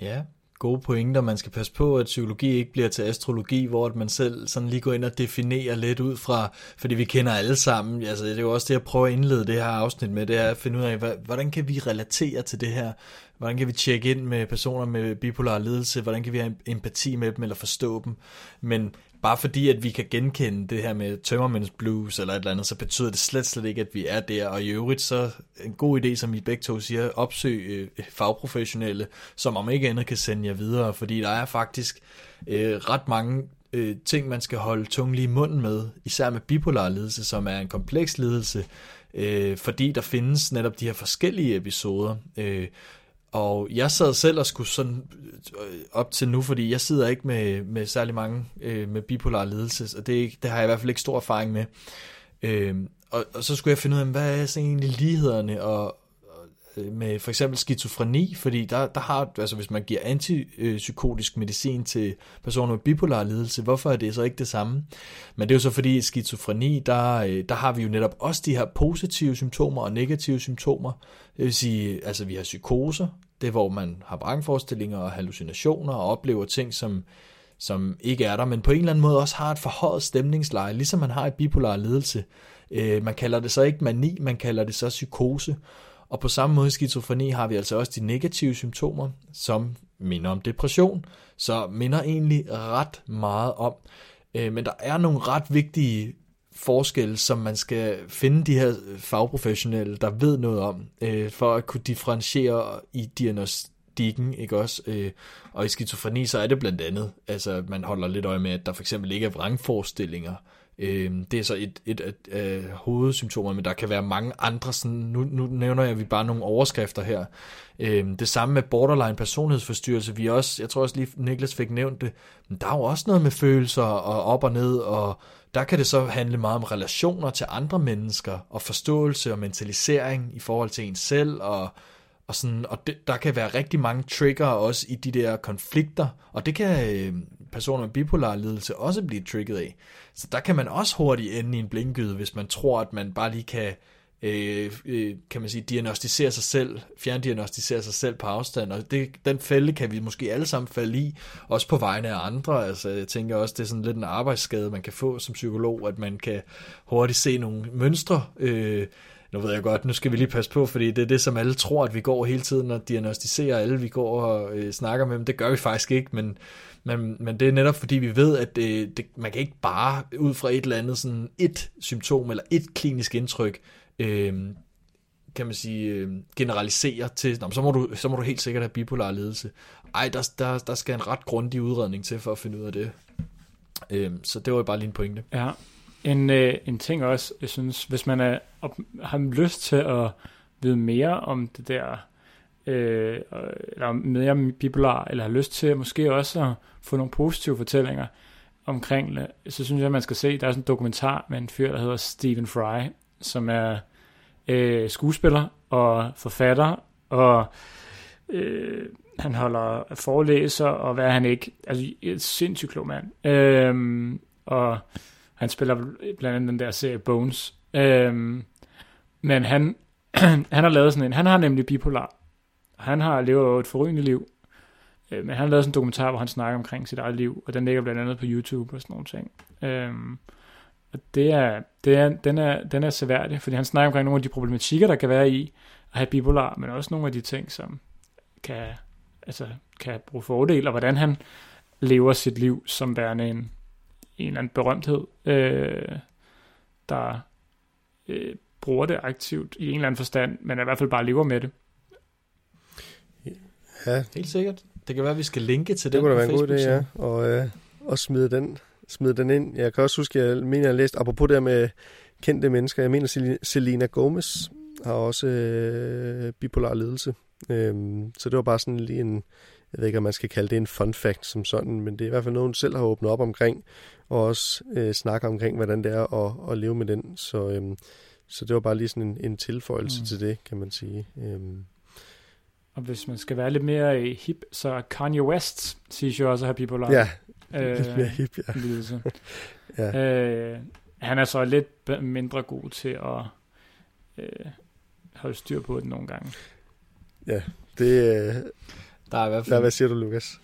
Ja, gode pointer. Man skal passe på, at psykologi ikke bliver til astrologi, hvor at man selv sådan lige går ind og definerer lidt ud fra, fordi vi kender alle sammen. Altså, det er jo også det, jeg prøver at indlede det her afsnit med, det er at finde ud af, hvordan kan vi relatere til det her? Hvordan kan vi tjekke ind med personer med bipolar lidelse? Hvordan kan vi have empati med dem eller forstå dem? Men bare fordi, at vi kan genkende det her med tømmermænds blues eller et eller andet, så betyder det slet, slet ikke, at vi er der. Og i øvrigt, så en god idé, som I begge to siger, opsøg øh, fagprofessionelle, som om ikke andet kan sende jer videre, fordi der er faktisk øh, ret mange øh, ting, man skal holde tungen lige i munden med, især med bipolar lidelse, som er en kompleks lidelse, øh, fordi der findes netop de her forskellige episoder. Øh, og jeg sad selv og skulle sådan øh, op til nu, fordi jeg sidder ikke med, med særlig mange øh, med bipolar ledelse, og det, det har jeg i hvert fald ikke stor erfaring med. Øh, og, og så skulle jeg finde ud af, hvad er så egentlig lighederne og, Øh, med for eksempel skizofreni, fordi der, der har, altså hvis man giver antipsykotisk medicin til personer med bipolar lidelse, hvorfor er det så ikke det samme? Men det er jo så fordi i skizofreni, der, øh, der har vi jo netop også de her positive symptomer og negative symptomer. Det vil sige, altså vi har psykoser, det er hvor man har vrangforestillinger og hallucinationer og oplever ting, som, som ikke er der, men på en eller anden måde også har et forhøjet stemningsleje, ligesom man har i bipolar lidelse. Øh, man kalder det så ikke mani, man kalder det så psykose. Og på samme måde i skizofreni har vi altså også de negative symptomer, som minder om depression, så minder egentlig ret meget om. Øh, men der er nogle ret vigtige forskelle, som man skal finde de her fagprofessionelle, der ved noget om, øh, for at kunne differentiere i diagnostikken, ikke også? Øh, og i skizofreni, så er det blandt andet, altså man holder lidt øje med, at der for eksempel ikke er vrangforestillinger, Øh, det er så et, et, et, et øh, hovedsymptomer, men der kan være mange andre. Sådan, nu, nu nævner jeg vi bare nogle overskrifter her. Øh, det samme med borderline personlighedsforstyrrelse. Vi også, jeg tror også lige Niklas fik nævnt det, men der er jo også noget med følelser og op og ned, og der kan det så handle meget om relationer til andre mennesker, og forståelse og mentalisering i forhold til en selv, og og, sådan, og det, der kan være rigtig mange trigger også i de der konflikter, og det kan øh, personer med bipolar lidelse også blive trigget af. Så der kan man også hurtigt ende i en blindgyde, hvis man tror, at man bare lige kan øh, øh, kan man sige, diagnostisere sig selv, fjerndiagnostisere sig selv på afstand, og det, den fælde kan vi måske alle sammen falde i, også på vegne af andre, altså jeg tænker også, det er sådan lidt en arbejdsskade, man kan få som psykolog, at man kan hurtigt se nogle mønstre, øh, nu ved jeg godt, nu skal vi lige passe på, fordi det er det, som alle tror, at vi går hele tiden og diagnostiserer alle, vi går og øh, snakker med dem. Det gør vi faktisk ikke, men, men, men det er netop fordi, vi ved, at det, det, man kan ikke bare ud fra et eller andet sådan et symptom eller et klinisk indtryk øh, kan man sige, øh, generalisere til, Nå, så, må du, så må du helt sikkert have bipolar ledelse. Ej, der, der, der skal en ret grundig udredning til for at finde ud af det. Øh, så det var jo bare lige en pointe. Ja, en, øh, en ting også, jeg synes, hvis man er, op, har lyst til at vide mere om det der, øh, eller mere bipolar, eller har lyst til måske også at få nogle positive fortællinger omkring det, så synes jeg, at man skal se, der er sådan en dokumentar med en fyr, der hedder Stephen Fry, som er øh, skuespiller og forfatter, og øh, han holder forelæser, og hvad er han ikke? Altså, et sindssygt klog mand. Øh, og han spiller blandt andet den der serie Bones. Øhm, men han, han har lavet sådan en, han har nemlig bipolar. Han har levet et forrygende liv, øh, men han har lavet sådan en dokumentar, hvor han snakker omkring sit eget liv, og den ligger blandt andet på YouTube og sådan nogle ting. Øhm, og det er, det er, den, er, den er seværdig, fordi han snakker omkring nogle af de problematikker, der kan være i at have bipolar, men også nogle af de ting, som kan, altså, kan bruge fordel, og hvordan han lever sit liv som værende en, en eller anden berømthed, øh, der øh, bruger det aktivt i en eller anden forstand, men i hvert fald bare lever med det. Ja. Helt sikkert. Det kan være, at vi skal linke til det den Det kunne da være en god idé, ja. Og, øh, og smide den smide den ind. Jeg kan også huske, jeg mener, jeg læst, apropos det med kendte mennesker, jeg mener, Selena Gomez har også øh, bipolar ledelse. Øhm, så det var bare sådan lige en, jeg ved ikke, om man skal kalde det en fun fact som sådan, men det er i hvert fald noget, hun selv har åbnet op omkring, og også øh, snakker omkring, hvordan det er at, at leve med den. Så, øhm, så det var bare lige sådan en, en tilføjelse mm. til det, kan man sige. Øhm. Og hvis man skal være lidt mere hip, så Kanye West siger jo også at have bipolar. Ja, Øh, lidt mere hip, ja. Lidelse. ja. Øh, han er så lidt mindre god til at øh, holde styr på det nogle gange. Ja, det... Øh, der er i hvert fald... Der, hvad siger du, Lukas?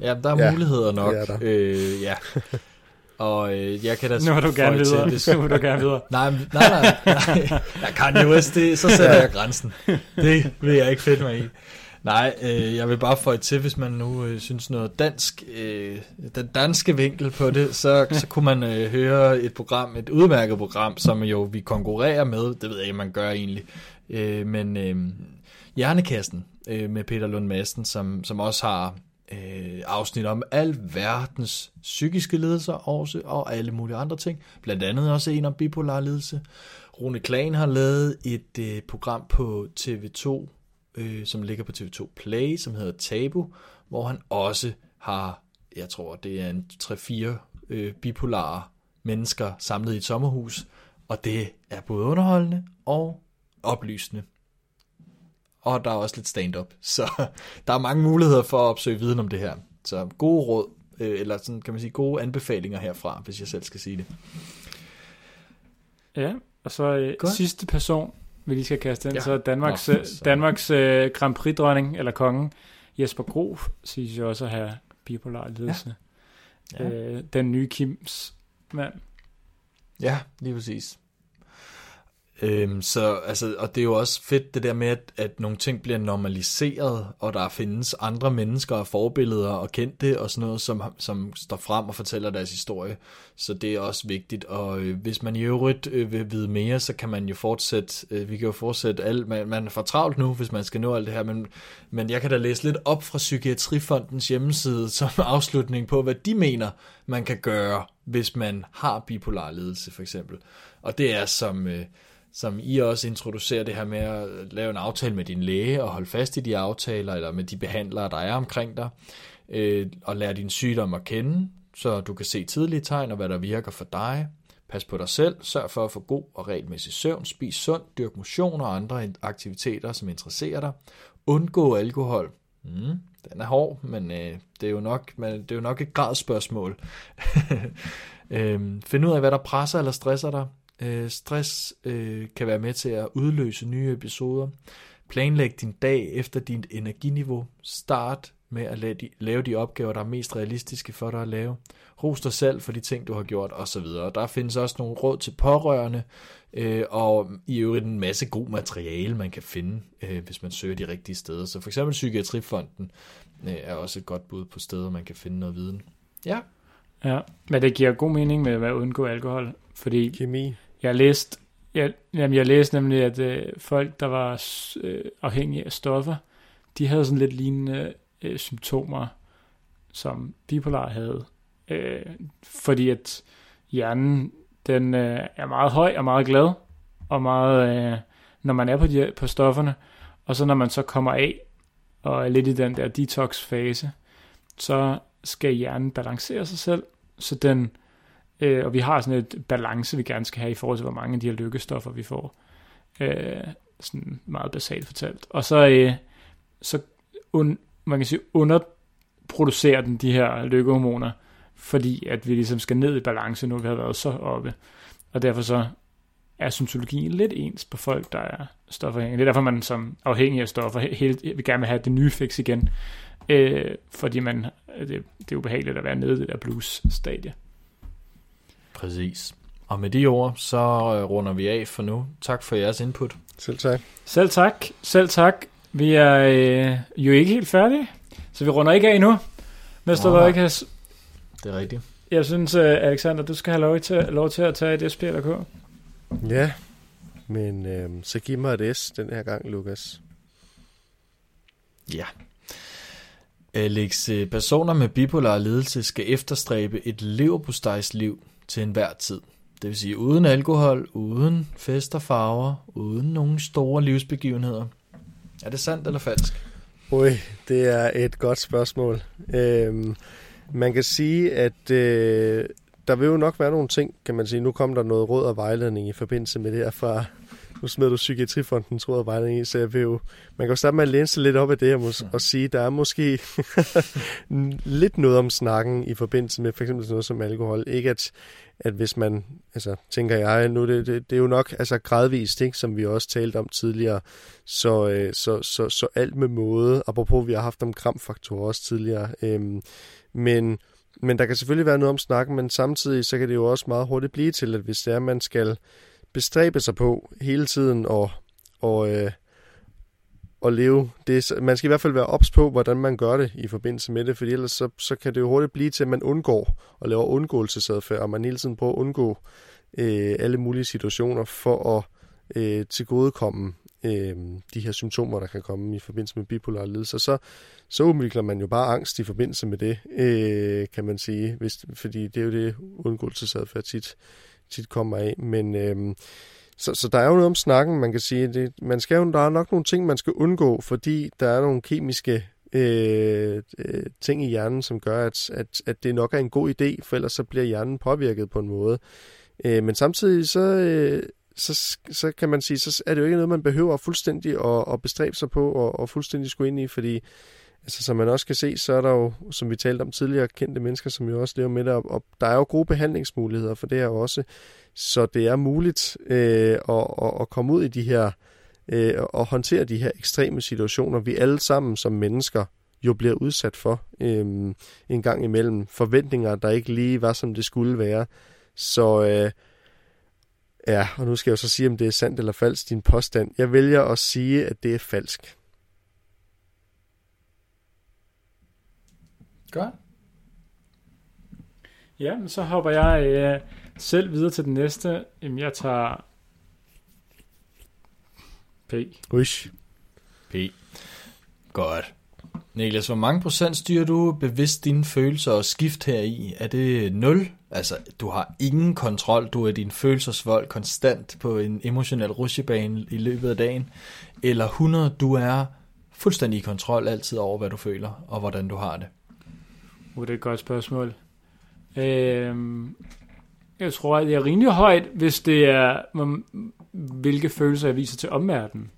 Ja, der er ja, muligheder nok. Ja, der. Øh, ja. Og øh, jeg kan da Nu vil du gerne videre. Det, nu du gerne videre. nej, nej, nej, nej. Jeg kan jo også det, så sætter jeg grænsen. Det vil jeg ikke fedt mig i. Nej, øh, jeg vil bare få et til, hvis man nu øh, synes noget dansk, øh, den danske vinkel på det, så, så kunne man øh, høre et program, et udmærket program, som jo vi konkurrerer med, det ved jeg ikke, man gør egentlig, øh, men øh, Hjernekassen øh, med Peter Lund Madsen, som, som også har øh, afsnit om al verdens psykiske lidelser også, og alle mulige andre ting, blandt andet også en om bipolar lidelse. Rune Klagen har lavet et øh, program på TV2, øh, som ligger på TV2 Play, som hedder Tabu, hvor han også har, jeg tror, det er en 3-4 øh, bipolare mennesker samlet i et sommerhus, og det er både underholdende og oplysende. Og der er også lidt stand-up, så der er mange muligheder for at opsøge viden om det her. Så gode råd, øh, eller sådan kan man sige gode anbefalinger herfra, hvis jeg selv skal sige det. Ja, og så øh, sidste person, vi lige skal kaste ind, ja. så Danmarks, Nå, så. Danmarks uh, Grand Prix-dronning, eller kongen, Jesper Grof, siger jo også at have bipolar ledelse. Ja. Ja. Uh, den nye Kims mand. Ja, lige præcis. Øhm, så, altså, og det er jo også fedt det der med, at, at nogle ting bliver normaliseret, og der findes andre mennesker og forbilleder og kendte og sådan noget, som, som står frem og fortæller deres historie. Så det er også vigtigt, og øh, hvis man i øvrigt øh, vil vide mere, så kan man jo fortsætte, øh, vi kan jo fortsætte alt, man, man er for travlt nu, hvis man skal nå alt det her, men, men jeg kan da læse lidt op fra Psykiatrifondens hjemmeside som afslutning på, hvad de mener, man kan gøre, hvis man har bipolar lidelse for eksempel. Og det er som... Øh, som I også introducerer det her med at lave en aftale med din læge og holde fast i de aftaler, eller med de behandlere, der er omkring dig, øh, og lære din sygdom at kende, så du kan se tidlige tegn og hvad der virker for dig. Pas på dig selv, sørg for at få god og regelmæssig søvn, spis sundt, dyrk motion og andre aktiviteter, som interesserer dig. Undgå alkohol. Mm, den er hård, men øh, det, er jo nok, men det er jo nok et gradsspørgsmål. øh, find ud af, hvad der presser eller stresser dig. Øh, stress øh, kan være med til at udløse nye episoder. Planlæg din dag efter dit energiniveau. Start med at lave de, lave de opgaver, der er mest realistiske for dig at lave. Ros dig selv for de ting, du har gjort osv. Der findes også nogle råd til pårørende, øh, og i øvrigt en masse god materiale, man kan finde, øh, hvis man søger de rigtige steder. Så for eksempel Psykiatrifonden øh, er også et godt bud på steder, man kan finde noget viden. Ja. Ja, men det giver god mening med at undgå alkohol, fordi Kemi jeg læste, jeg, jamen jeg læste nemlig, at øh, folk, der var øh, afhængige af stoffer, de havde sådan lidt lignende øh, symptomer, som bipolar havde. Øh, fordi at hjernen, den øh, er meget høj og meget glad, og meget, øh, når man er på, de, på stofferne, og så når man så kommer af, og er lidt i den der detox-fase, så skal hjernen balancere sig selv, så den, øh, og vi har sådan et balance, vi gerne skal have i forhold til, hvor mange af de her lykkestoffer, vi får. Øh, sådan meget basalt fortalt. Og så, øh, så un, man kan sige, underproducerer den de her lykkehormoner, fordi at vi ligesom skal ned i balance, nu vi har været så oppe. Og derfor så er symptologien lidt ens på folk, der er stofafhængige. Det er derfor, man som afhængig af stoffer helt, vil gerne have det nye fix igen. Øh, fordi man, det, det er ubehageligt at være nede i det der blues-stadie. Præcis. Og med de ord, så øh, runder vi af for nu. Tak for jeres input. Selv tak. Selv tak. Selv tak. Vi er øh, jo ikke helt færdige, så vi runder ikke af endnu. Mester. Løjkas, Det er rigtigt. jeg synes, uh, Alexander, du skal have lov til, lov til at tage et SP eller K. Ja, men øh, så giv mig et S den her gang, Lukas. Ja. Alex, øh, personer med bipolar lidelse skal efterstræbe et leverpostejsliv til enhver tid. Det vil sige uden alkohol, uden fest og farver, uden nogen store livsbegivenheder. Er det sandt eller falsk? Ui, det er et godt spørgsmål. Øhm, man kan sige, at øh, der vil jo nok være nogle ting, kan man sige. Nu kom der noget råd og vejledning i forbindelse med det her fra, nu smed du Psykiatrifonden, tror jeg, bare i, så jeg vil jo, man kan jo starte med at læne sig lidt op af det her mås- og sige, der er måske lidt noget om snakken i forbindelse med for eksempel sådan noget som alkohol. Ikke at, at hvis man, altså tænker jeg, nu det, det, det er jo nok altså gradvist, ikke, som vi også talte om tidligere, så, øh, så, så, så alt med måde, apropos vi har haft om kramfaktorer også tidligere, øhm, men, men der kan selvfølgelig være noget om snakken, men samtidig så kan det jo også meget hurtigt blive til, at hvis det er, at man skal bestræbe sig på hele tiden og, og, øh, og leve det. Man skal i hvert fald være ops på, hvordan man gør det i forbindelse med det, for ellers så, så kan det jo hurtigt blive til, at man undgår og laver undgåelsesadfærd, og man hele tiden prøver at undgå øh, alle mulige situationer for at øh, tilgodekomme øh, de her symptomer, der kan komme i forbindelse med bipolar lidelse. Så, så udvikler man jo bare angst i forbindelse med det, øh, kan man sige, hvis, fordi det er jo det, undgåelsesadfærd tit, tit kommer af. Men øh, så, så der er jo noget om snakken, man kan sige. Det, man skal jo, der er nok nogle ting, man skal undgå, fordi der er nogle kemiske øh, øh, ting i hjernen, som gør, at, at, at det nok er en god idé, for ellers så bliver hjernen påvirket på en måde. Øh, men samtidig så, øh, så, så kan man sige, så er det jo ikke noget, man behøver fuldstændig at, at bestræbe sig på og, og fuldstændig skulle ind i, fordi altså, som man også kan se, så er der jo, som vi talte om tidligere, kendte mennesker, som jo også lever med det, og, og der er jo gode behandlingsmuligheder for det her også, så det er muligt øh, at, at, at komme ud i de her øh, og håndtere de her ekstreme situationer, vi alle sammen som mennesker jo bliver udsat for øh, en gang imellem. Forventninger, der ikke lige var, som det skulle være. Så øh, ja, og nu skal jeg jo så sige, om det er sandt eller falsk, din påstand. Jeg vælger at sige, at det er falsk. Godt. Ja, men så hopper jeg øh, selv videre til den næste. Jamen, jeg tager P. Uish. P. Godt. Niklas, hvor mange procent styrer du bevidst dine følelser og skift heri? Er det 0? Altså, du har ingen kontrol. Du er din følelsesvold konstant på en emotionel rushebane i løbet af dagen. Eller 100, du er fuldstændig i kontrol altid over, hvad du føler og hvordan du har det. Uh, det er et godt spørgsmål. Øhm, Jeg tror, at det er rimelig højt, hvis det er, hvilke følelser jeg viser til omverdenen.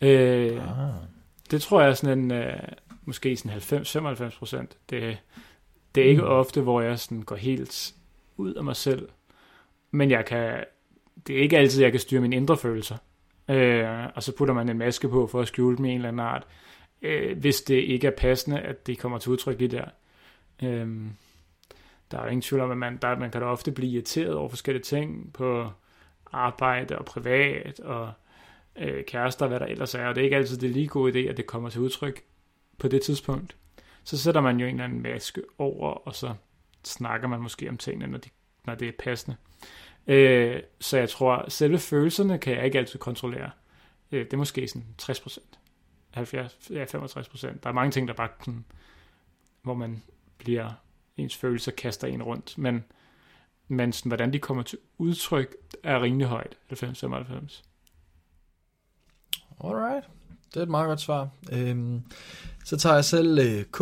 Øh, Ah. det tror jeg er sådan en, øh, måske sådan 90-95 procent. Det, det er ikke Mm. ofte, hvor jeg sådan går helt ud af mig selv. Men jeg kan, det er ikke altid, jeg kan styre mine indre følelser. Øh, og så putter man en maske på for at skjule dem i en eller anden art. Øh, hvis det ikke er passende, at det kommer til udtryk lige der. Øhm, der er jo ingen tvivl om, at man, der, man kan da ofte blive irriteret over forskellige ting på arbejde og privat og øh, kærester, hvad der ellers er. Og det er ikke altid det lige gode idé, at det kommer til udtryk på det tidspunkt. Så sætter man jo en eller anden maske over, og så snakker man måske om tingene, når, de, når det er passende. Øh, så jeg tror, at selve følelserne kan jeg ikke altid kontrollere. Øh, det er måske sådan 60 procent. 70, ja, 65 procent. Der er mange ting, der bare sådan, hvor man bliver, ens følelser kaster en rundt, men, men sådan, hvordan de kommer til udtryk, er rimelig højt, 90-95. Alright. Det er et meget godt svar. Øhm, så tager jeg selv øh, K.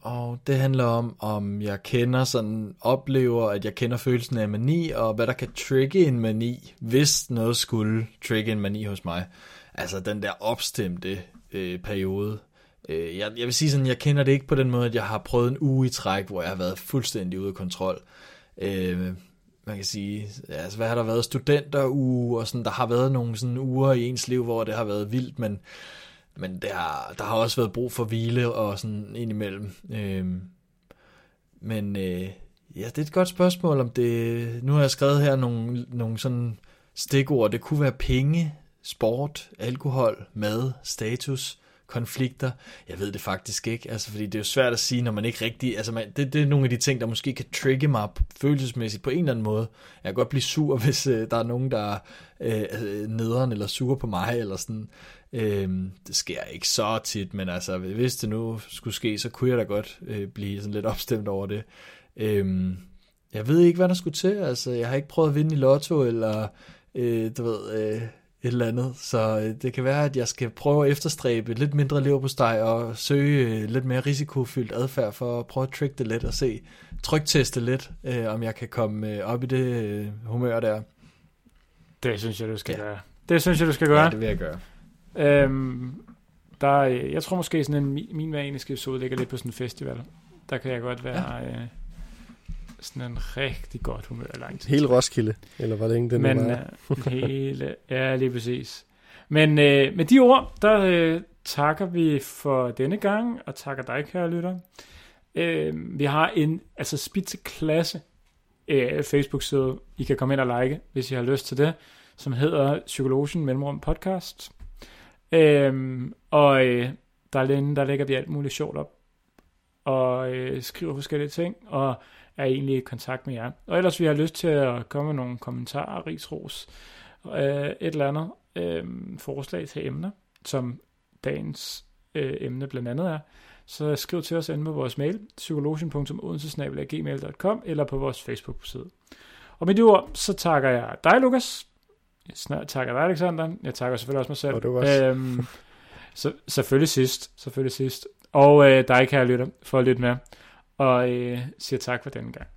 Og det handler om, om jeg kender sådan, oplever, at jeg kender følelsen af mani, og hvad der kan trigge en mani, hvis noget skulle trigge en mani hos mig. Altså den der opstemte øh, periode. Øh, jeg, jeg vil sige sådan, jeg kender det ikke på den måde, at jeg har prøvet en uge i træk, hvor jeg har været fuldstændig ude af kontrol. Øh, man kan sige, altså hvad har der været, studenteruge, og sådan, der har været nogle sådan uger i ens liv, hvor det har været vildt, men, men der, der har også været brug for hvile og sådan indimellem. Øh, men øh, ja, det er et godt spørgsmål, om det, nu har jeg skrevet her nogle, nogle sådan stikord, det kunne være penge, sport, alkohol, mad, status, konflikter. Jeg ved det faktisk ikke, altså fordi det er jo svært at sige, når man ikke rigtig, altså man, det, det er nogle af de ting, der måske kan trigge mig følelsesmæssigt på en eller anden måde. Jeg kan godt blive sur, hvis øh, der er nogen, der er øh, nederen eller sur på mig, eller sådan. Øh, det sker ikke så tit, men altså, hvis det nu skulle ske, så kunne jeg da godt øh, blive sådan lidt opstemt over det. Øh, jeg ved ikke, hvad der skulle til, altså jeg har ikke prøvet at vinde i lotto, eller øh, du ved... Øh, et eller andet. Så øh, det kan være, at jeg skal prøve at efterstræbe lidt mindre leverpostej og søge øh, lidt mere risikofyldt adfærd for at prøve at trick det lidt og se, trykteste lidt, øh, om jeg kan komme øh, op i det øh, humør der. Det synes jeg, du skal Ja. gøre. Det synes jeg, du skal gøre. Ja, det vil jeg gøre. Øhm, der, jeg tror måske sådan en mi- min maniske episode ligger lidt på sådan en festival. Der kan jeg godt være ja. øh, sådan en rigtig godt humør lang tid. Hele Roskilde, eller det ikke den, Men der var? øh, hele, ja, lige præcis. Men øh, med de ord, der øh, takker vi for denne gang, og takker dig, kære lytter. Øh, vi har en altså spidseklasse øh, Facebook-side, I kan komme ind og like, hvis I har lyst til det, som hedder Psykologen Mellemrum Podcast. Øh, og øh, derinde, der lægger vi alt muligt sjovt op, og øh, skriver forskellige ting, og er egentlig i kontakt med jer. Og ellers vi har lyst til at komme med nogle kommentarer, rigsros, øh, et eller andet øh, forslag til emner, som dagens øh, emne blandt andet er, så skriv til os inde på vores mail, psykologen.odensesnabelag.gmail.com eller på vores Facebook-side. Og med de ord, så takker jeg dig, Lukas. Jeg snart takker dig, Alexander. Jeg takker selvfølgelig også mig selv. Og du også. Øhm, så, selvfølgelig sidst. Selvfølgelig sidst. Og øh, dig, kære lytter, for at lytte med. Og øh, siger tak for denne gang.